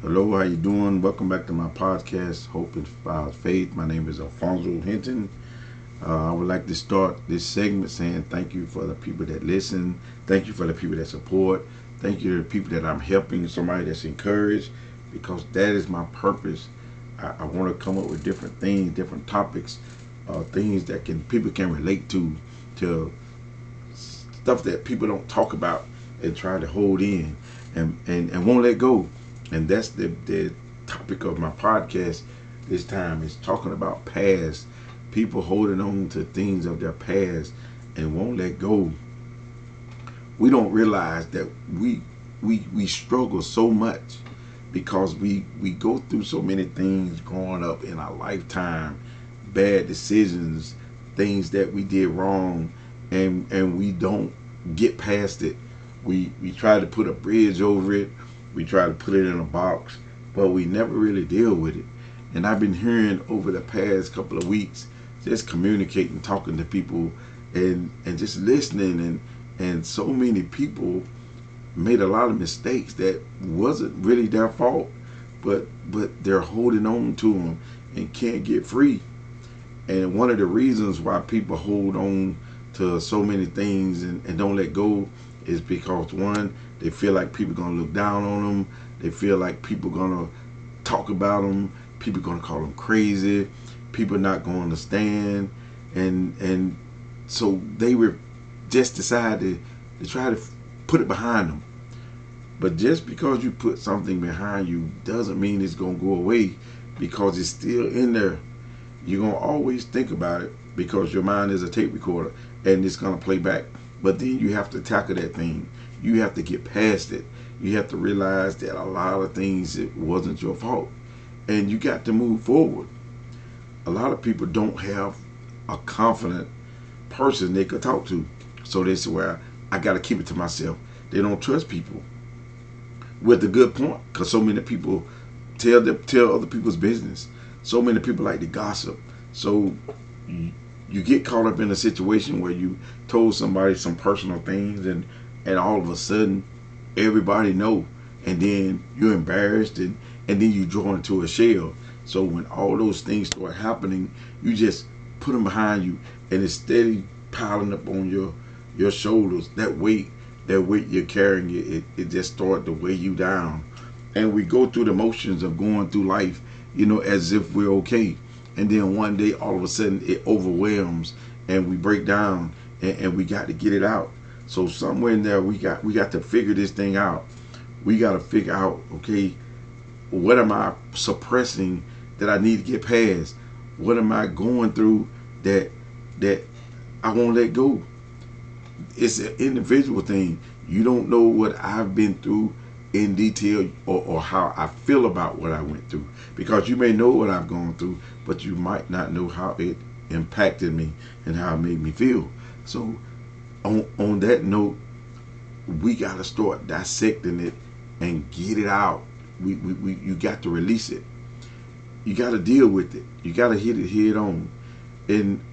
Hello, how you doing? Welcome back to my podcast, Hope Inspires Faith. My name is Alfonso Hinton. Uh, I would like to start this segment saying thank you for the people that listen. Thank you for the people that support. Thank you to the people that I'm helping, somebody that's encouraged, because that is my purpose. I, I want to come up with different things, different topics, uh, things that can people can relate to, to stuff that people don't talk about and try to hold in and, and, and won't let go. And that's the, the topic of my podcast this time is talking about past people holding on to things of their past and won't let go. We don't realize that we we we struggle so much because we we go through so many things growing up in our lifetime, bad decisions, things that we did wrong, and and we don't get past it. We we try to put a bridge over it. We try to put it in a box, but we never really deal with it. And I've been hearing over the past couple of weeks, just communicating, talking to people, and and just listening, and and so many people made a lot of mistakes that wasn't really their fault, but but they're holding on to them and can't get free. And one of the reasons why people hold on to so many things and, and don't let go is because one, they feel like people gonna look down on them. They feel like people gonna talk about them. People gonna call them crazy. People not gonna understand, and and so they were just decided to try to put it behind them. But just because you put something behind you doesn't mean it's gonna go away because it's still in there. You're gonna always think about it because your mind is a tape recorder and it's gonna play back. But then you have to tackle that thing. You have to get past it. You have to realize that a lot of things it wasn't your fault. And you got to move forward. A lot of people don't have a confident person they could talk to. So say, well, I got to keep it to myself. They don't trust people. With a good point, because so many people tell them, tell other people's business. So many people like to gossip. So you get caught up in a situation where you told somebody some personal things and and all of a sudden everybody know. And then you're embarrassed and and then you draw into a shell. So when all those things start happening you just put them behind you and it's steady piling up on your your shoulders. That weight that weight you're carrying it, it, it just start to weigh you down. And we go through the motions of going through life you know as if we're okay. And then one day all of a sudden it overwhelms and we break down and, and we got to get it out so somewhere in there we got we got to figure this thing out we got to figure out okay what am i suppressing that i need to get past what am i going through that that i won't let go it's an individual thing you don't know what i've been through in detail or, or how I feel about what I went through. Because you may know what I've gone through, but you might not know how it impacted me and how it made me feel. So on on that note, we gotta start dissecting it and get it out. We, we, we you got to release it. You gotta deal with it. You gotta hit it head on. And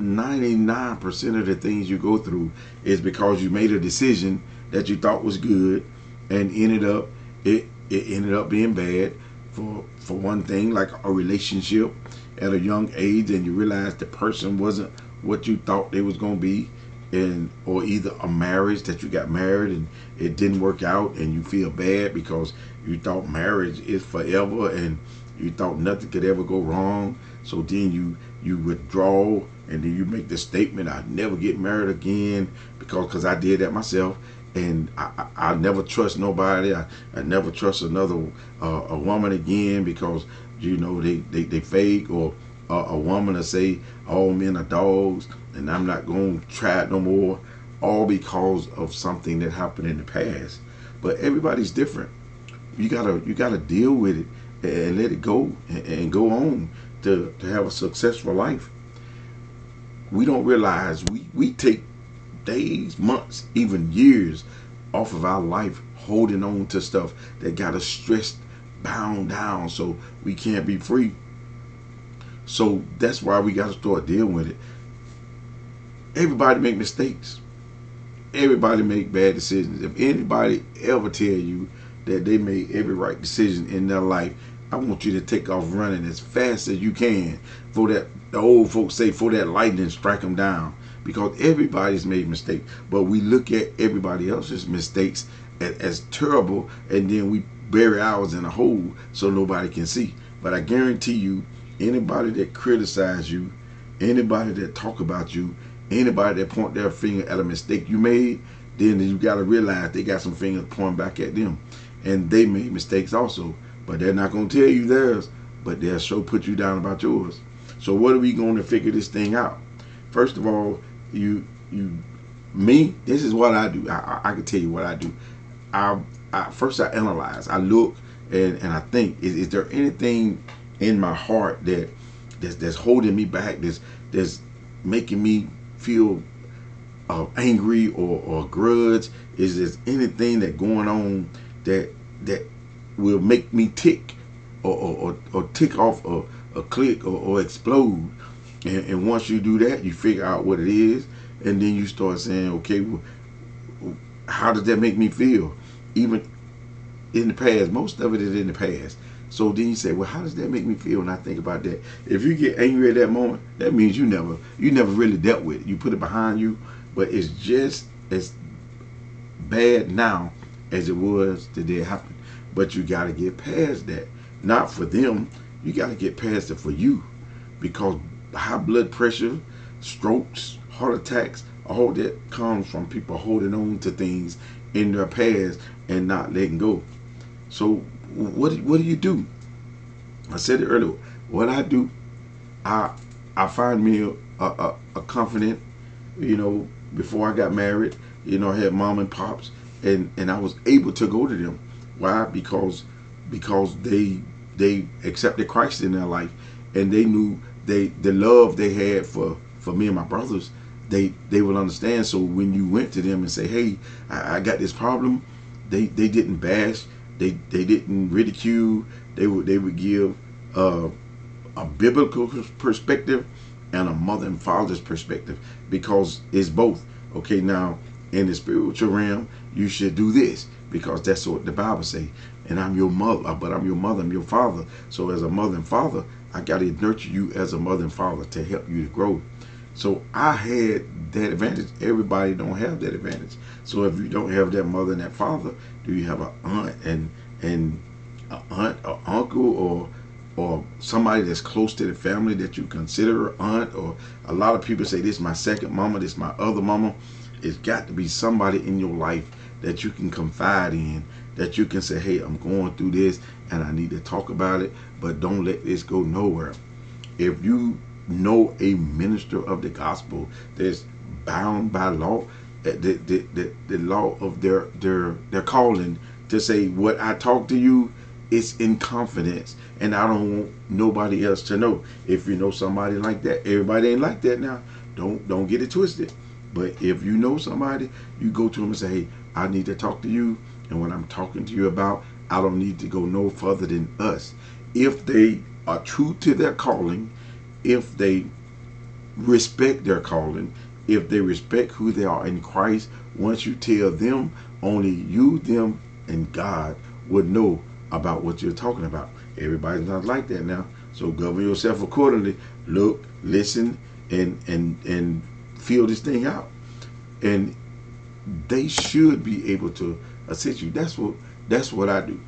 99% of the things you go through is because you made a decision that you thought was good and ended up it it ended up being bad for for one thing like a relationship at a young age and you realize the person wasn't what you thought they was going to be and or either a marriage that you got married and it didn't work out and you feel bad because you thought marriage is forever and you thought nothing could ever go wrong so then you you withdraw and then you make the statement i never get married again because because i did that myself and I, I, I, never trust nobody. I, I never trust another uh, a woman again because you know they they, they fake or uh, a woman to say all men are dogs and I'm not going to try it no more. All because of something that happened in the past. But everybody's different. You gotta you gotta deal with it and let it go and, and go on to, to have a successful life. We don't realize we, we take days, months, even years off of our life holding on to stuff that got us stressed, bound down, so we can't be free. So that's why we got to start dealing with it. Everybody make mistakes. Everybody make bad decisions. If anybody ever tell you that they made every right decision in their life, I want you to take off running as fast as you can for that the old folks say for that lightning strike them down because everybody's made mistakes but we look at everybody else's mistakes as, as, terrible and then we bury ours in a hole so nobody can see but i guarantee you anybody that criticize you anybody that talk about you anybody that point their finger at a mistake you made then you got to realize they got some fingers pointing back at them and they made mistakes also but they're not going to tell you theirs, but they'll show put you down about yours. So what are we going to figure this thing out? First of all, you you me. This is what I do. I, I, I can tell you what I do. I, I first I analyze. I look and and I think is, is there anything in my heart that that's, that's holding me back? That's that's making me feel uh, angry or, or grudge? Is there anything that going on that that will make me tick or, or, or tick off a, a click or, or explode. And, and, once you do that, you figure out what it is, and then you start saying, okay, well, how does that make me feel? Even in the past, most of it is in the past. So then you say, well, how does that make me feel? when I think about that. If you get angry at that moment, that means you never, you never really dealt with it. You put it behind you, but it's just as bad now as it was the day it happened. But you got to get past that. Not for them. You got to get past it for you. Because high blood pressure, strokes, heart attacks, all that comes from people holding on to things in their past and not letting go. So what what do you do? I said it earlier. What I do, I I find me a, a, a confident, you know, before I got married, you know, I had mom and pops and, and I was able to go to them. Why? Because because they they accepted Christ in their life and they knew they the love they had for for me and my brothers they they would understand so when you went to them and say hey I, I got this problem they they didn't bash they they didn't ridicule they would they would give uh, a biblical perspective and a mother and father's perspective because it's both okay now in the spiritual realm you should do this because that's what the Bible say. And I'm your mother, uh, but I'm your mother, I'm your father. So as a mother and father, I got to nurture you as a mother and father to help you to grow. So I had that advantage. Everybody don't have that advantage. So if you don't have that mother and that father, do you have an aunt and and an aunt or uncle or or somebody that's close to the family that you consider aunt or a lot of people say this is my second mama, this is my other mama. It's got to be somebody in your life that you can confide in, that you can say, hey, I'm going through this and I need to talk about it, but don't let this go nowhere. If you know a minister of the gospel that's bound by law, eh, the, the, the, the law of their, their, their calling to say, what I talk to you, it's in confidence and I don't want nobody else to know. If you know somebody like that, everybody ain't like that now. Don't don't get it twisted. But if you know somebody, you go to them and say, hey, I need to talk to you. And what I'm talking to you about, I don't need to go no further than us. If they are true to their calling, if they respect their calling, if they respect who they are in Christ, once you tell them, only you, them, and God would know about what you're talking about. Everybody's not like that now. So govern yourself accordingly. Look, listen, and and and feel this thing out. And they should be able to assist you. That's what that's what I do.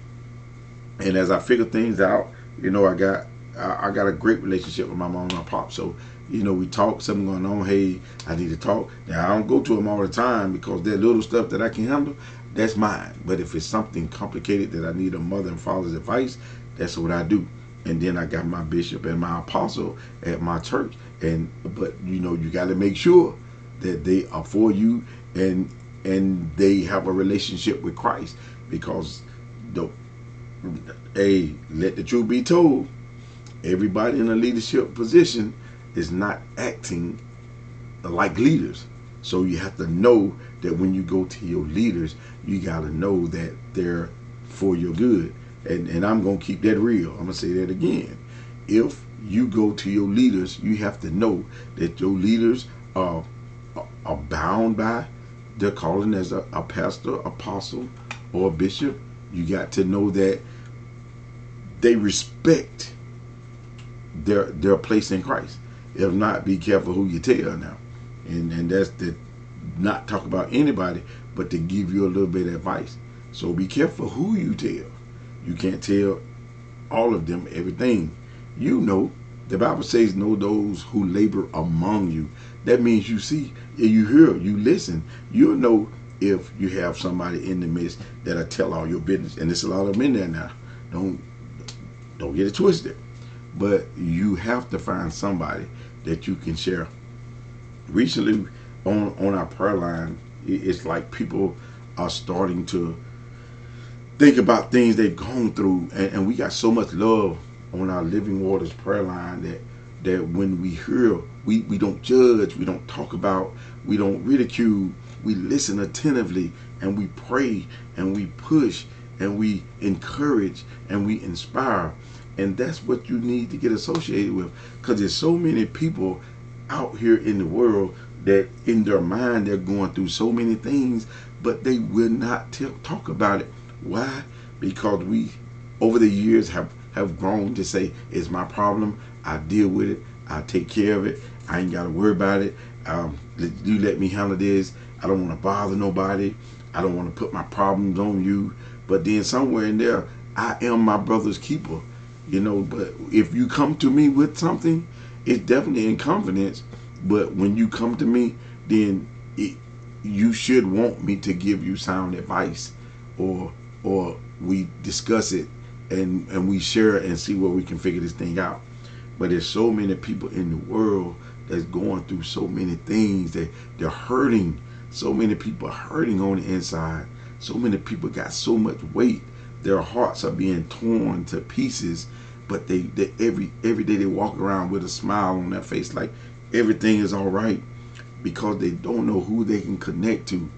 And as I figure things out, you know, I got I, I got a great relationship with my mom and my pop. So, you know, we talk, something going on, hey, I need to talk. Now I don't go to them all the time because that little stuff that I can handle, that's mine. But if it's something complicated that I need a mother and father's advice, that's what I do. And then I got my bishop and my apostle at my church. And but you know, you gotta make sure that they are for you and and they have a relationship with Christ because the hey let the truth be told everybody in a leadership position is not acting like leaders. So you have to know that when you go to your leaders you got to know that they're for your good. And and I'm going to keep that real. I'm going to say that again. If you go to your leaders you have to know that your leaders are are bound by their calling as a, a pastor, apostle, or a bishop, You got to know that they respect their their place in Christ. If not, be careful who you tell now. And and that's to not talk about anybody, but to give you a little bit of advice. So be careful who you tell. You can't tell all of them everything. You know, the Bible says, know those who labor among you. That means you see, you hear, you listen. You'll know if you have somebody in the midst that'll tell all your business. And there's a lot of men there now. Don't don't get it twisted. But you have to find somebody that you can share. Recently on on our prayer line, it's like people are starting to think about things they've gone through and, and we got so much love on our living waters prayer line that that when we hear we, we don't judge we don't talk about we don't ridicule we listen attentively and we pray and we push and we encourage and we inspire and that's what you need to get associated with because there's so many people out here in the world that in their mind they're going through so many things but they will not talk about it. Why? Because we over the years have have grown to say it's my problem. I deal with it. I take care of it. I ain't got to worry about it. Um, you let me handle this. I don't want to bother nobody. I don't want to put my problems on you. But then somewhere in there i am my brother's keeper you know but if you come to me with something it's definitely in confidence. But when you come to me then it, you should want me to give you sound advice or or we discuss it and and we share and see where we can figure this thing out. But there's so many people in the world that's going through so many things that they're hurting. So many people hurting on the inside. So many people got so much weight. Their hearts are being torn to pieces but they, they every every day they walk around with a smile on their face like everything is all right because they don't know who they can connect to.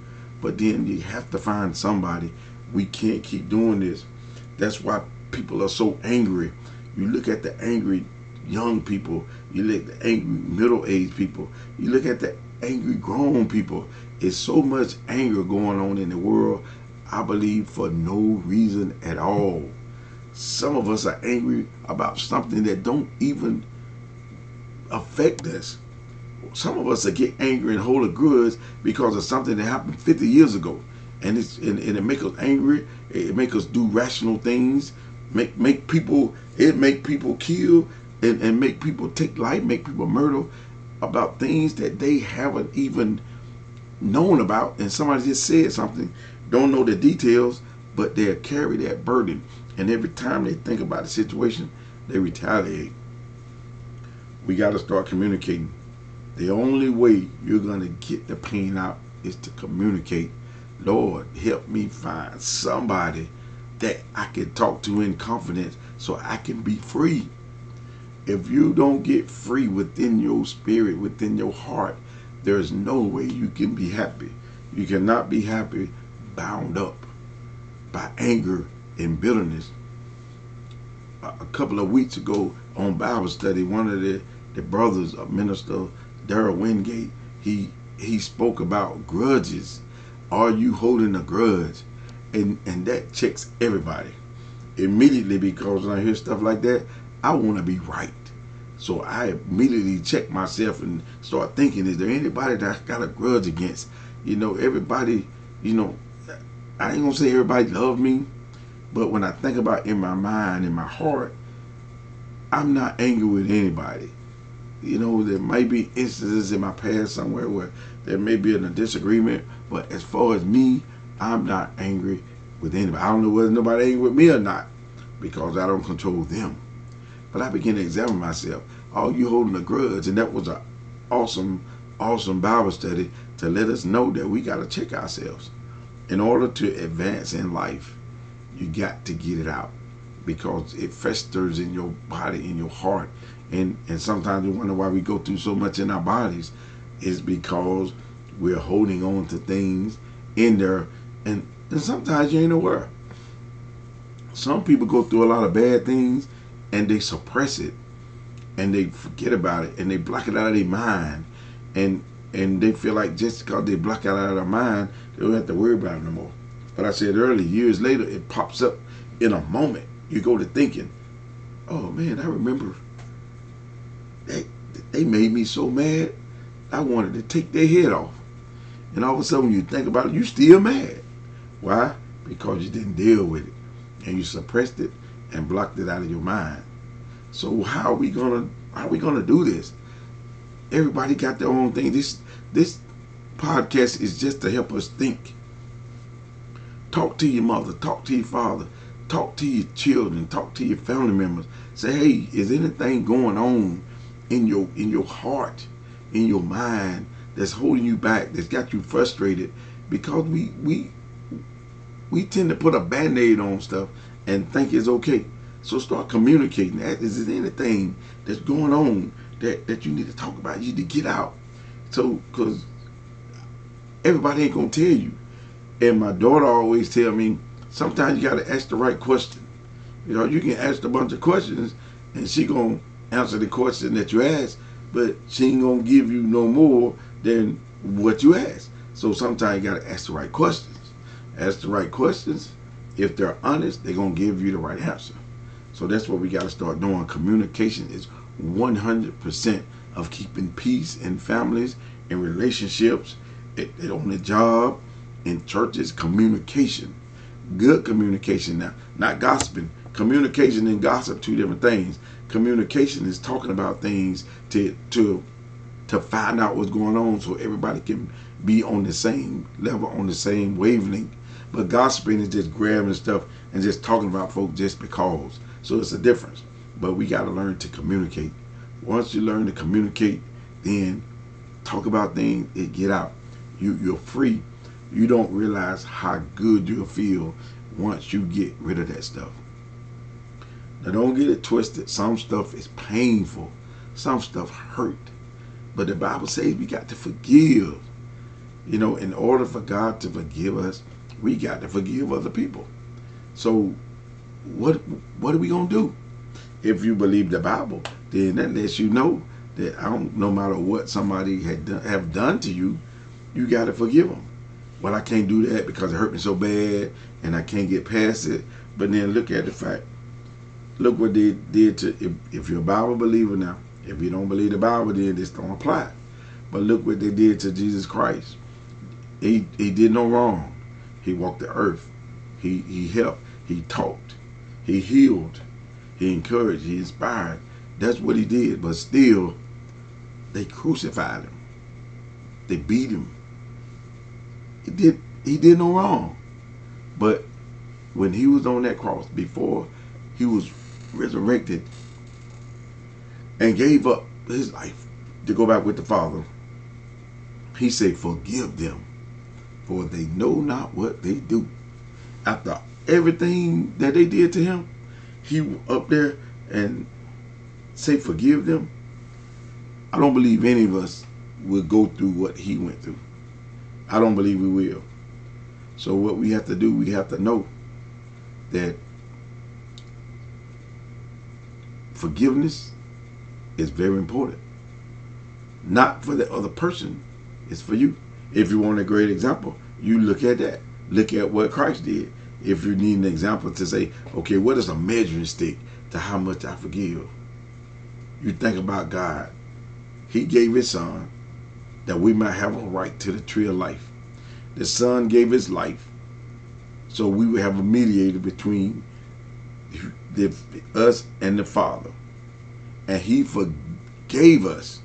But then you have to find somebody. We can't keep doing this. That's why people are so angry. You look at the angry young people. You look at the angry middle-aged people. You look at the angry grown people. It's so much anger going on in the world i believe for no reason at all some of us are angry about something that don't even affect us. Some of us are get angry and hold a grudge because of something that happened 50 years ago. And it's and, and it make us angry. It make us do rational things. Make make people it make people kill and, and make people take life, make people murder about things that they haven't even known about and somebody just said something, don't know the details, but they'll carry that burden. And every time they think about the situation, they retaliate. We got to start communicating. The only way you're going to get the pain out is to communicate. Lord, help me find somebody that I can talk to in confidence so I can be free. If you don't get free within your spirit, within your heart, there's no way you can be happy. You cannot be happy bound up by anger and bitterness. A couple of weeks ago on Bible study, one of the, the brothers of Minister Daryl Wingate, he he spoke about grudges. Are you holding a grudge? And and that checks everybody immediately because when I hear stuff like that, I want to be right. So I immediately check myself and start thinking, is there anybody that I got a grudge against? You know, everybody, you know, I ain't gonna say everybody love me, but when I think about in my mind, in my heart, I'm not angry with anybody. You know, there might be instances in my past somewhere where there may be a disagreement, but as far as me, I'm not angry with anybody. I don't know whether nobody angry with me or not because I don't control them. But I begin to examine myself. Are you holding a grudge? And that was an awesome, awesome Bible study to let us know that we got to check ourselves. In order to advance in life, you got to get it out because it festers in your body, in your heart. And, and sometimes we wonder why we go through so much in our bodies is because we're holding on to things in there. And, and sometimes you ain't aware. Some people go through a lot of bad things and they suppress it and they forget about it and they block it out of their mind. And and they feel like just because they block it out of their mind, they don't have to worry about it no more. But I said earlier, years later, it pops up in a moment. You go to thinking, oh man, I remember they, they made me so mad, I wanted to take their head off. And all of a sudden, when you think about it, you're still mad. Why? Because you didn't deal with it. And you suppressed it and blocked it out of your mind. So how are we gonna how are we gonna do this? Everybody got their own thing. This this podcast is just to help us think. Talk to your mother, talk to your father, talk to your children, talk to your family members. Say, hey, is anything going on in your in your heart, in your mind that's holding you back, that's got you frustrated? Because we we we tend to put a band-aid on stuff and think it's okay. So start communicating. Is anything that's going on that, that you need to talk about. You need to get out. So, because everybody ain't gonna tell you. And my daughter always tell me, sometimes you gotta ask the right question. You know, you can ask a bunch of questions and she gonna answer the question that you ask, but she ain't gonna give you no more than what you ask. So sometimes you gotta ask the right questions. Ask the right questions. If they're honest, they're gonna give you the right answer. So that's what we gotta start doing. Communication is 100% of keeping peace in families, in relationships, It on the job, in churches, communication. Good communication now, not gossiping. Communication and gossip, two different things. Communication is talking about things to to to find out what's going on so everybody can be on the same level, on the same wavelength. But gossiping is just grabbing stuff and just talking about folks just because. So it's a difference. But we got to learn to communicate. Once you learn to communicate, then talk about things, it get out. You you're free. You don't realize how good you'll feel once you get rid of that stuff. Now don't get it twisted. Some stuff is painful. Some stuff hurt. But the Bible says we got to forgive. You know, in order for God to forgive us, we got to forgive other people. So what what are we gonna do? If you believe the Bible, then that lets you know that I don't, no matter what somebody had done, have done to you, you got to forgive them. Well, I can't do that because it hurt me so bad and I can't get past it. But then look at the fact. Look what they did to, if, if you're a Bible believer now, if you don't believe the Bible, then this don't apply. But look what they did to Jesus Christ. He, he did no wrong. He walked the earth. He, he helped. He taught. He healed. He encouraged. He inspired. That's what he did. But still, they crucified him. They beat him. He did he did no wrong. But when he was on that cross, before he was resurrected and gave up his life to go back with the Father, he said, Forgive them, for they know not what they do. After everything that they did to him, he up there and say forgive them. I don't believe any of us will go through what he went through. I don't believe we will. So what we have to do, we have to know that forgiveness is very important. Not for the other person, it's for you. If you want a great example, you look at that. Look at what Christ did. If you need an example to say, okay, what is a measuring stick to how much I forgive? You think about God. He gave his son that we might have a right to the tree of life. The son gave his life so we would have a mediator between the, us and the Father. And he forgave us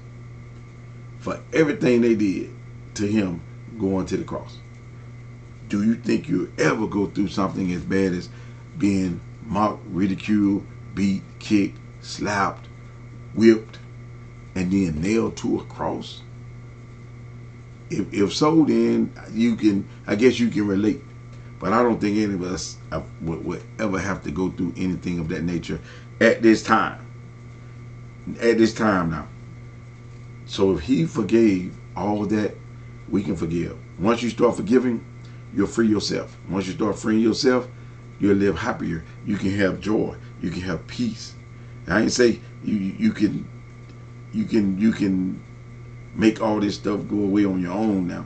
for everything they did to him going to the cross. Do you think you'll ever go through something as bad as being mocked, ridiculed, beat, kicked, slapped, whipped, and then nailed to a cross? If, if so, then you can, I guess you can relate. But I don't think any of us uh, would, would ever have to go through anything of that nature at this time. At this time now. So if he forgave all that, we can forgive. Once you start forgiving, you'll free yourself. Once you start freeing yourself, you'll live happier. You can have joy. You can have peace. I ain't say you you can you can you can make all this stuff go away on your own now.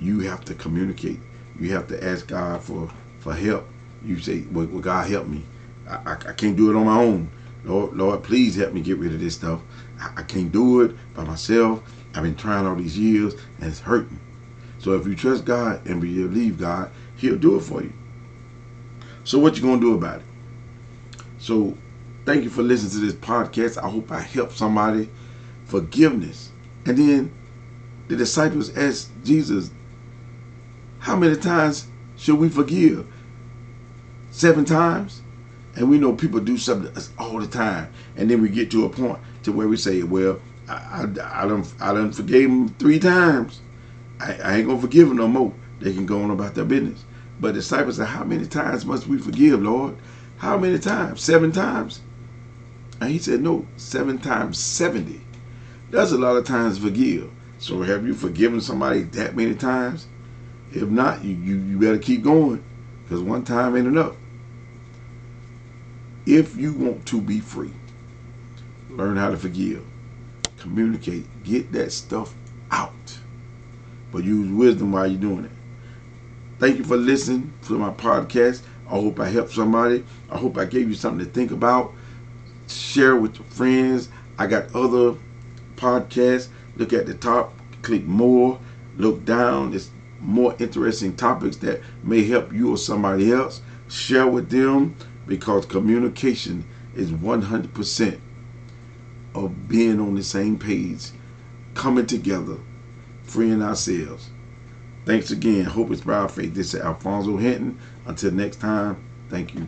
You have to communicate. you have to ask God for for help. You say, "Well, well God help me. I, I, I, can't do it on my own. Lord, Lord, please help me get rid of this stuff. I, I can't do it by myself. I've been trying all these years, and it's hurting." So if you trust God and believe God, He'll do it for you. So what you gonna do about it? So thank you for listening to this podcast. I hope I helped somebody. Forgiveness. And then the disciples asked Jesus, How many times should we forgive? Seven times? And we know people do something all the time. And then we get to a point to where we say, Well, I, I, I don't I done forgave them three times. I, I ain't gonna forgive them no more. They can go on about their business. But the disciples said, How many times must we forgive, Lord? How many times? Seven times? And he said, No, seven times 70. That's a lot of times forgive. So have you forgiven somebody that many times? If not, you, you, you better keep going because one time ain't enough. If you want to be free, learn how to forgive, communicate, get that stuff out. But use wisdom while you're doing it. Thank you for listening to my podcast. I hope I helped somebody. I hope I gave you something to think about. Share with your friends. I got other podcasts. Look at the top, click more, look down. There's more interesting topics that may help you or somebody else. Share with them because communication is 100% of being on the same page, coming together, freeing ourselves. Thanks again. Hope Inspires Faith. This is Alfonso Hinton. Until next time, thank you.